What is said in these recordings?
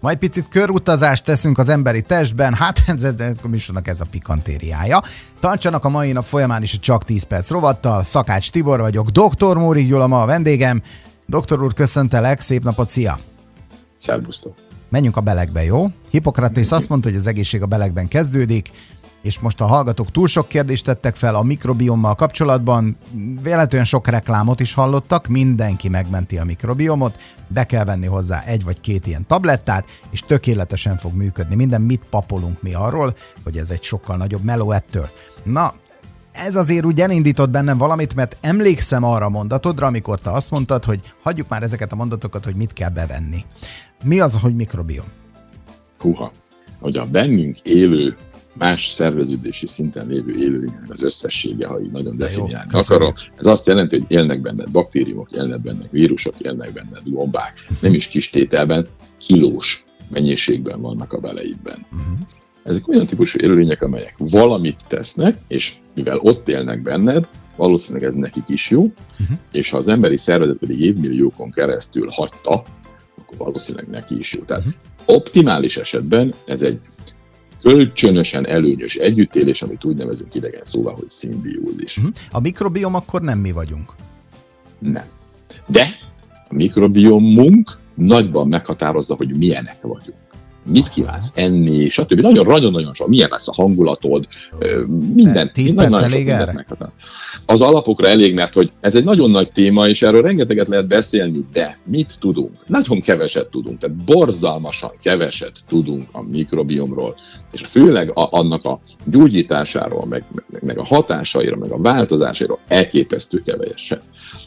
majd picit körutazást teszünk az emberi testben, hát ez, ez, ez, műsornak ez a pikantériája. Tartsanak a mai nap folyamán is a Csak 10 perc rovattal, Szakács Tibor vagyok, Dr. Móri Gyula ma a vendégem. Doktor úr, köszöntelek, szép napot, szia! Szervusztok! Menjünk a belegbe, jó? Hippokratész azt mondta, hogy az egészség a belegben kezdődik, és most a hallgatók túl sok kérdést tettek fel a mikrobiommal kapcsolatban, véletlenül sok reklámot is hallottak, mindenki megmenti a mikrobiomot, be kell venni hozzá egy vagy két ilyen tablettát, és tökéletesen fog működni. Minden mit papolunk mi arról, hogy ez egy sokkal nagyobb meló ettől. Na, ez azért úgy elindított bennem valamit, mert emlékszem arra a mondatodra, amikor te azt mondtad, hogy hagyjuk már ezeket a mondatokat, hogy mit kell bevenni. Mi az, hogy mikrobiom? Húha, hogy a bennünk élő más szerveződési szinten lévő élőlények az összessége, ha így nagyon definiálni akarok. Ez azt jelenti, hogy élnek benned baktériumok, élnek benned vírusok, élnek benned gombák. Nem is kis tételben, kilós mennyiségben vannak a beleidben. Uh-huh. Ezek olyan típusú élőlények, amelyek valamit tesznek, és mivel ott élnek benned, valószínűleg ez nekik is jó, uh-huh. és ha az emberi szervezet pedig évmilliókon keresztül hagyta, akkor valószínűleg neki is jó. Tehát uh-huh. optimális esetben ez egy kölcsönösen előnyös együttélés, amit úgy nevezünk idegen szóval, hogy szimbiózis. Uh-huh. A mikrobiom akkor nem mi vagyunk? Nem. De a mikrobiomunk nagyban meghatározza, hogy milyenek vagyunk mit kívánsz enni, stb. Nagyon-nagyon sok. Milyen lesz a hangulatod, minden. 10 perc elég erre? Az alapokra elég, mert hogy ez egy nagyon nagy téma, és erről rengeteget lehet beszélni, de mit tudunk? Nagyon keveset tudunk, tehát borzalmasan keveset tudunk a mikrobiomról, és főleg a, annak a gyógyításáról, meg, meg, meg a hatásaira, meg a változásairól elképesztő keveset.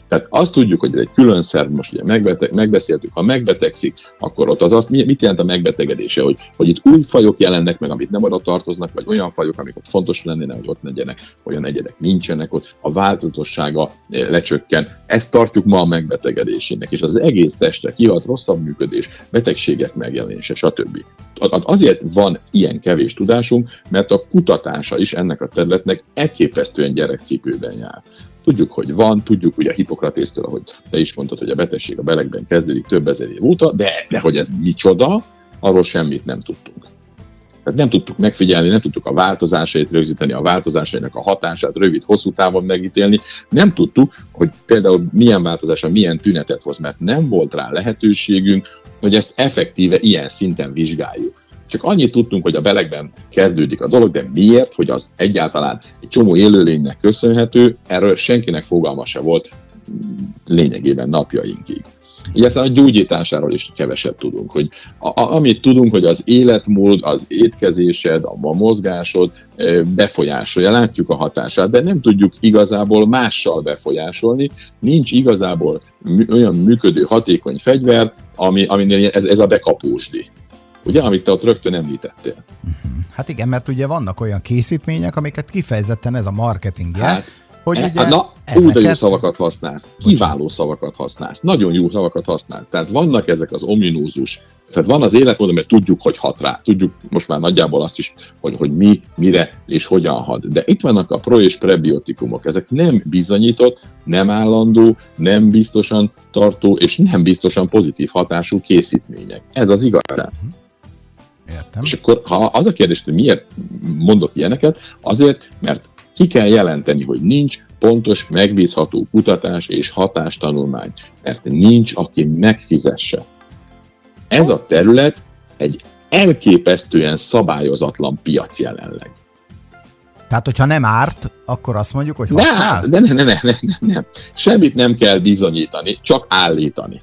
Tehát azt tudjuk, hogy ez egy külön szerv, most ugye megbeteg, megbeszéltük, ha megbetegszik, akkor ott az azt, mit jelent a megbetegedése, hogy, hogy itt új fajok jelennek meg, amit nem oda tartoznak, vagy olyan fajok, amik ott fontos lennének, hogy ott legyenek, olyan egyedek nincsenek ott, a változatossága eh, lecsökken. Ezt tartjuk ma a megbetegedésének, és az egész testre kihat rosszabb működés, betegségek megjelenése, stb. Azért van ilyen kevés tudásunk, mert a kutatása is ennek a területnek elképesztően gyerekcipőben jár. Tudjuk, hogy van, tudjuk ugye a Hippokratésztől, ahogy te is mondtad, hogy a betegség a belegben kezdődik több ezer év óta, de, de hogy ez micsoda, arról semmit nem tudtunk. Tehát nem tudtuk megfigyelni, nem tudtuk a változásait rögzíteni, a változásainak a hatását rövid-hosszú távon megítélni. Nem tudtuk, hogy például milyen változása milyen tünetet hoz, mert nem volt rá lehetőségünk, hogy ezt effektíve ilyen szinten vizsgáljuk. Csak annyit tudtunk, hogy a belegben kezdődik a dolog, de miért, hogy az egyáltalán egy csomó élőlénynek köszönhető, erről senkinek fogalma se volt lényegében napjainkig. Így aztán a gyógyításáról is keveset tudunk, hogy a, a, amit tudunk, hogy az életmód, az étkezésed, a, a mozgásod befolyásolja, látjuk a hatását, de nem tudjuk igazából mással befolyásolni, nincs igazából olyan működő, hatékony fegyver, ami, aminél ez, ez a bekapósdi. Ugye, amit te ott rögtön említettél. Mhm. Hát igen, mert ugye vannak olyan készítmények, amiket kifejezetten ez a marketingje, hát, hogy e, ugye na, ezeket... úgy jó szavakat használsz, kiváló szavakat használsz, nagyon jó szavakat használsz. Tehát vannak ezek az ominózus, tehát van az életmód, mert tudjuk, hogy hat rá. Tudjuk most már nagyjából azt is, hogy, hogy mi, mire és hogyan hat. De itt vannak a pro és prebiotikumok. Ezek nem bizonyított, nem állandó, nem biztosan tartó és nem biztosan pozitív hatású készítmények. Ez az igazság. Értem. És akkor, ha az a kérdés, hogy miért mondok ilyeneket, azért, mert ki kell jelenteni, hogy nincs pontos, megbízható kutatás és hatástanulmány, mert nincs, aki megfizesse. Ez a terület egy elképesztően szabályozatlan piac jelenleg. Tehát, hogyha nem árt, akkor azt mondjuk, hogy használ? Ne, ne, ne, ne, ne, ne, ne. Semmit nem kell bizonyítani, csak állítani.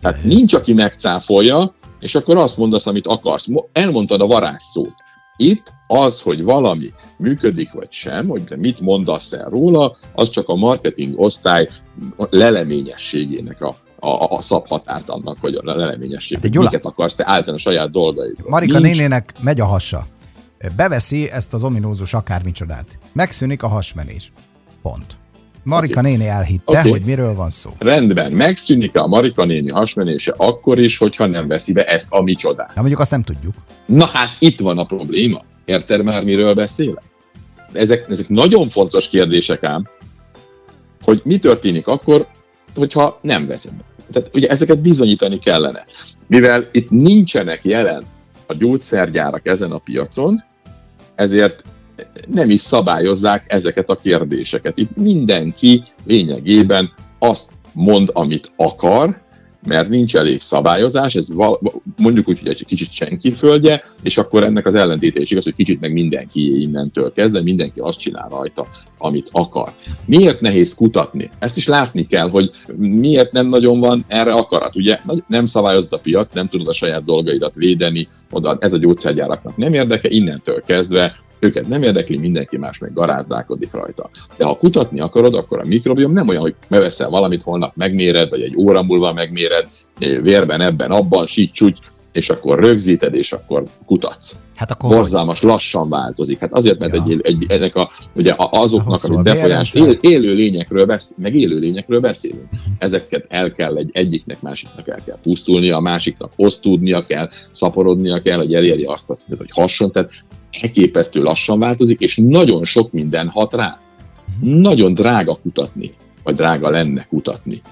Tehát nincs, aki megcáfolja, és akkor azt mondasz, amit akarsz. Elmondtad a varázsszót. Itt az, hogy valami működik vagy sem, hogy te mit mondasz el róla, az csak a marketing osztály leleményességének a, a, a szabhatárt annak, hogy a leleményesség, hát miket akarsz te állítani a saját dolgaid. Marika Nincs... nénének megy a hasa. Beveszi ezt az ominózus akármicsodát. Megszűnik a hasmenés. Pont. Marika okay. néni elhitte, okay. hogy miről van szó. Rendben, megszűnik a Marika néni hasmenése akkor is, hogyha nem veszi be ezt a micsodát. Na mondjuk azt nem tudjuk. Na hát itt van a probléma. Érted már, miről beszélek? Ezek, ezek nagyon fontos kérdések ám, hogy mi történik akkor, hogyha nem veszem be. Tehát ugye ezeket bizonyítani kellene. Mivel itt nincsenek jelen a gyógyszergyárak ezen a piacon, ezért nem is szabályozzák ezeket a kérdéseket. Itt mindenki lényegében azt mond, amit akar, mert nincs elég szabályozás, ez val- mondjuk úgy, hogy egy kicsit senki földje, és akkor ennek az ellentéte is igaz, hogy kicsit meg mindenki innentől kezdve, mindenki azt csinál rajta, amit akar. Miért nehéz kutatni? Ezt is látni kell, hogy miért nem nagyon van erre akarat. Ugye nem szabályozott a piac, nem tudod a saját dolgaidat védeni, oda ez a gyógyszergyáraknak nem érdeke, innentől kezdve őket nem érdekli, mindenki más meg garázdálkodik rajta. De ha kutatni akarod, akkor a mikrobiom nem olyan, hogy beveszel valamit, holnap megméred, vagy egy óra múlva megméred, vérben, ebben, abban, sítsúgy, és akkor rögzíted, és akkor kutatsz. Hát akkor Borzalmas, hogy? lassan változik. Hát azért, mert ja. egy, egy, ennek a, ugye azoknak, a befolyás, él, élő lényekről beszél, meg élő lényekről beszélünk. Uh-huh. Ezeket el kell egy, egyiknek, másiknak el kell pusztulnia, a másiknak osztódnia kell, szaporodnia kell, hogy elérje azt a szintet, hogy hasson. Tehát elképesztő lassan változik, és nagyon sok minden hat rá. Nagyon drága kutatni, vagy drága lenne kutatni.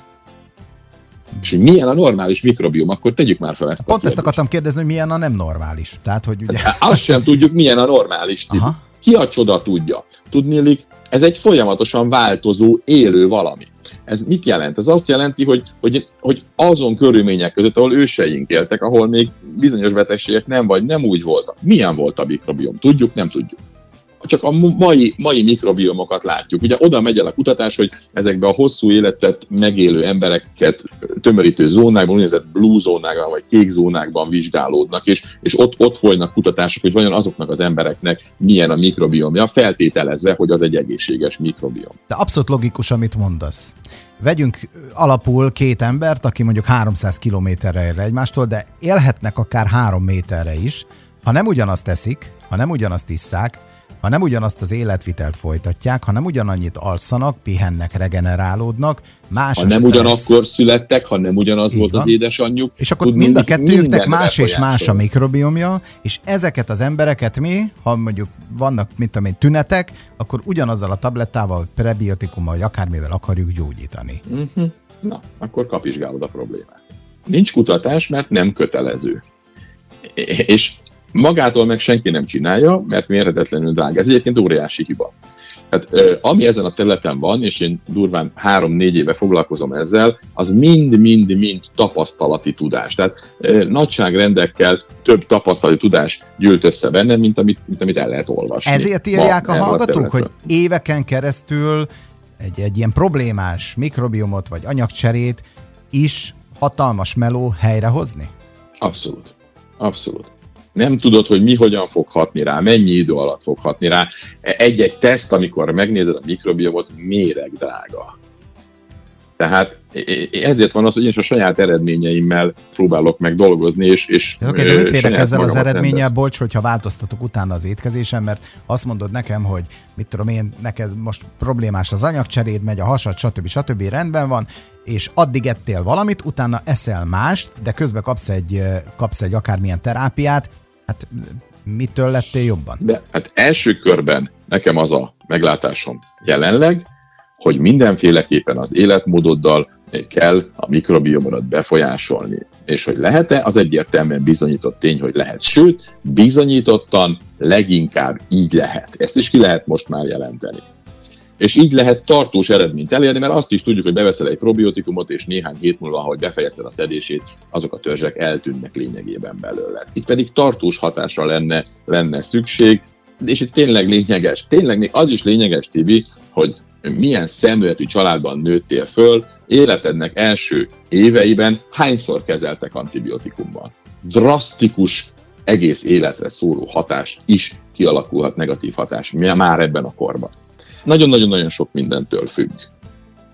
És hogy milyen a normális mikrobiom, akkor tegyük már fel ezt Pont a ezt akartam kérdezni, hogy milyen a nem normális. Tehát, hogy ugye... Hát, azt sem tudjuk, milyen a normális. Ki a csoda tudja? Tudnélik, ez egy folyamatosan változó, élő valami. Ez mit jelent? Ez azt jelenti, hogy, hogy, hogy azon körülmények között, ahol őseink éltek, ahol még bizonyos betegségek nem vagy nem úgy voltak. Milyen volt a mikrobiom? Tudjuk, nem tudjuk csak a mai, mai mikrobiomokat látjuk. Ugye oda megy el a kutatás, hogy ezekbe a hosszú életet megélő embereket tömörítő zónákban, úgynevezett blue zónákban, vagy kék zónákban vizsgálódnak, és, és ott, ott folynak kutatások, hogy vajon azoknak az embereknek milyen a mikrobiomja, feltételezve, hogy az egy egészséges mikrobiom. De abszolút logikus, amit mondasz. Vegyünk alapul két embert, aki mondjuk 300 kilométerre ér egymástól, de élhetnek akár három méterre is, ha nem ugyanazt teszik, ha nem ugyanazt isszák, ha nem ugyanazt az életvitelt folytatják, ha nem ugyanannyit alszanak, pihennek, regenerálódnak, más Ha nem stressz. ugyanakkor születtek, ha nem ugyanaz Így volt van. az édesanyjuk. És akkor mind a kettőjüknek más és más a mikrobiomja, és ezeket az embereket mi, ha mondjuk vannak, mint tudom én, tünetek, akkor ugyanazzal a tablettával, prebiotikummal, vagy akármivel akarjuk gyógyítani. Uh-huh. Na, akkor kapizsgálod a problémát. Nincs kutatás, mert nem kötelező. És Magától meg senki nem csinálja, mert mérhetetlenül drága. Ez egyébként óriási hiba. Hát, ami ezen a területen van, és én durván három-négy éve foglalkozom ezzel, az mind-mind-mind tapasztalati tudás. Tehát nagyságrendekkel több tapasztalati tudás gyűlt össze bennem, mint amit, mint amit el lehet olvasni. Ezért írják Ma, a hallgatók, a hogy éveken keresztül egy, egy ilyen problémás mikrobiomot vagy anyagcserét is hatalmas meló helyrehozni? Abszolút. Abszolút nem tudod, hogy mi hogyan fog hatni rá, mennyi idő alatt fog hatni rá. Egy-egy teszt, amikor megnézed a mikrobiomot, méreg drága. Tehát ezért van az, hogy én is a saját eredményeimmel próbálok meg dolgozni, és, és Oké, okay, de mit érek ezzel az eredménnyel, bocs, hogyha változtatok utána az étkezésen, mert azt mondod nekem, hogy mit tudom én, neked most problémás az anyagcseréd, megy a hasad, stb. stb. rendben van, és addig ettél valamit, utána eszel mást, de közben kapsz egy, kapsz egy akármilyen terápiát, Hát mitől lettél jobban? De hát első körben nekem az a meglátásom jelenleg, hogy mindenféleképpen az életmódoddal kell a mikrobiomodat befolyásolni. És hogy lehet-e, az egyértelműen bizonyított tény, hogy lehet. Sőt, bizonyítottan leginkább így lehet. Ezt is ki lehet most már jelenteni és így lehet tartós eredményt elérni, mert azt is tudjuk, hogy beveszel egy probiotikumot, és néhány hét múlva, ahogy befejezted a szedését, azok a törzsek eltűnnek lényegében belőle. Itt pedig tartós hatásra lenne, lenne szükség, és itt tényleg lényeges, tényleg még az is lényeges, Tibi, hogy milyen szemléletű családban nőttél föl, életednek első éveiben hányszor kezeltek antibiotikummal. Drasztikus, egész életre szóló hatás is kialakulhat negatív hatás már ebben a korban nagyon-nagyon-nagyon sok mindentől függ.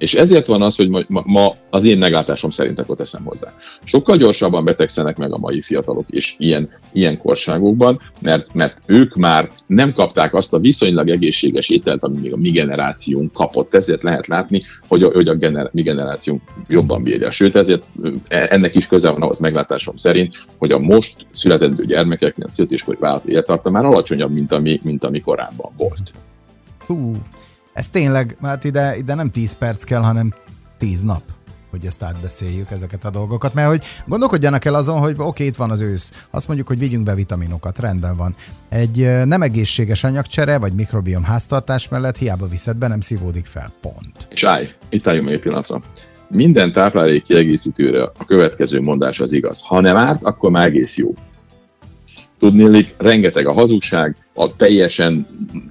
És ezért van az, hogy ma, ma az én meglátásom szerint akkor teszem hozzá. Sokkal gyorsabban betegszenek meg a mai fiatalok és ilyen, ilyen korságokban, mert, mert ők már nem kapták azt a viszonylag egészséges ételt, amit még a mi generációnk kapott. Ezért lehet látni, hogy a, hogy a gener, mi generációnk jobban bírja. Sőt, ezért e, ennek is köze van ahhoz meglátásom szerint, hogy a most születendő gyermekeknek a születéskori vállalati élettartam már alacsonyabb, mint ami, mint ami korábban volt. Hú, ez tényleg, hát ide, ide nem 10 perc kell, hanem 10 nap. hogy ezt átbeszéljük, ezeket a dolgokat, mert hogy gondolkodjanak el azon, hogy oké, itt van az ősz, azt mondjuk, hogy vigyünk be vitaminokat, rendben van. Egy nem egészséges anyagcsere, vagy mikrobiom háztartás mellett hiába viszed be, nem szívódik fel. Pont. És állj, itt álljunk egy pillanatra. Minden táplálék kiegészítőre a következő mondás az igaz. Ha nem árt, akkor már egész jó. Tudnélik, rengeteg a hazugság, a teljesen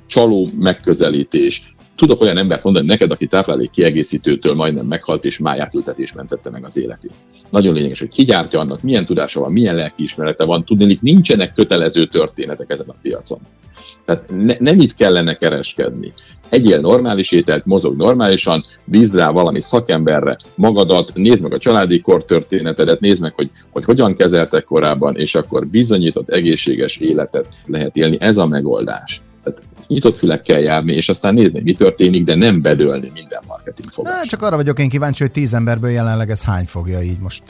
csaló megközelítés, tudok olyan embert mondani neked, aki táplálék kiegészítőtől majdnem meghalt, és májátültetés mentette meg az életét. Nagyon lényeges, hogy ki gyártja annak, milyen tudása van, milyen lelkiismerete van, tudni, nincsenek kötelező történetek ezen a piacon. Tehát ne, nem itt kellene kereskedni. Egyél normális ételt, mozog normálisan, bízd rá valami szakemberre magadat, nézd meg a családi kortörténetedet, nézd meg, hogy, hogy hogyan kezeltek korábban, és akkor bizonyított egészséges életet lehet élni. Ez a megoldás. Tehát nyitott fülekkel járni, és aztán nézni, mi történik, de nem bedölni minden marketing fogás. Na, csak arra vagyok én kíváncsi, hogy tíz emberből jelenleg ez hány fogja így most.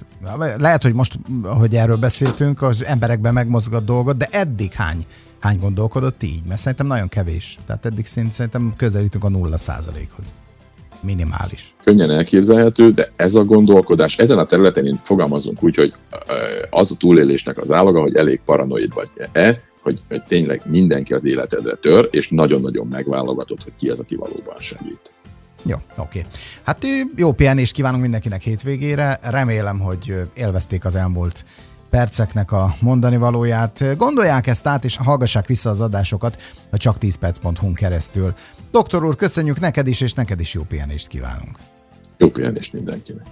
Lehet, hogy most, hogy erről beszéltünk, az emberekben megmozgat dolgot, de eddig hány, hány gondolkodott így? Mert szerintem nagyon kevés. Tehát eddig szerintem közelítünk a nulla százalékhoz minimális. Könnyen elképzelhető, de ez a gondolkodás, ezen a területen én fogalmazunk úgy, hogy az a túlélésnek az állaga, hogy elég paranoid vagy-e, hogy, hogy tényleg mindenki az életedre tör, és nagyon-nagyon megválogatott, hogy ki az, aki valóban segít. Jó, oké. Hát jó pihenést kívánunk mindenkinek hétvégére. Remélem, hogy élvezték az elmúlt perceknek a mondani valóját. Gondolják ezt át, és hallgassák vissza az adásokat a csak 10 perc.hu keresztül. Doktor úr, köszönjük neked is, és neked is jó pihenést kívánunk. Jó pihenést mindenkinek.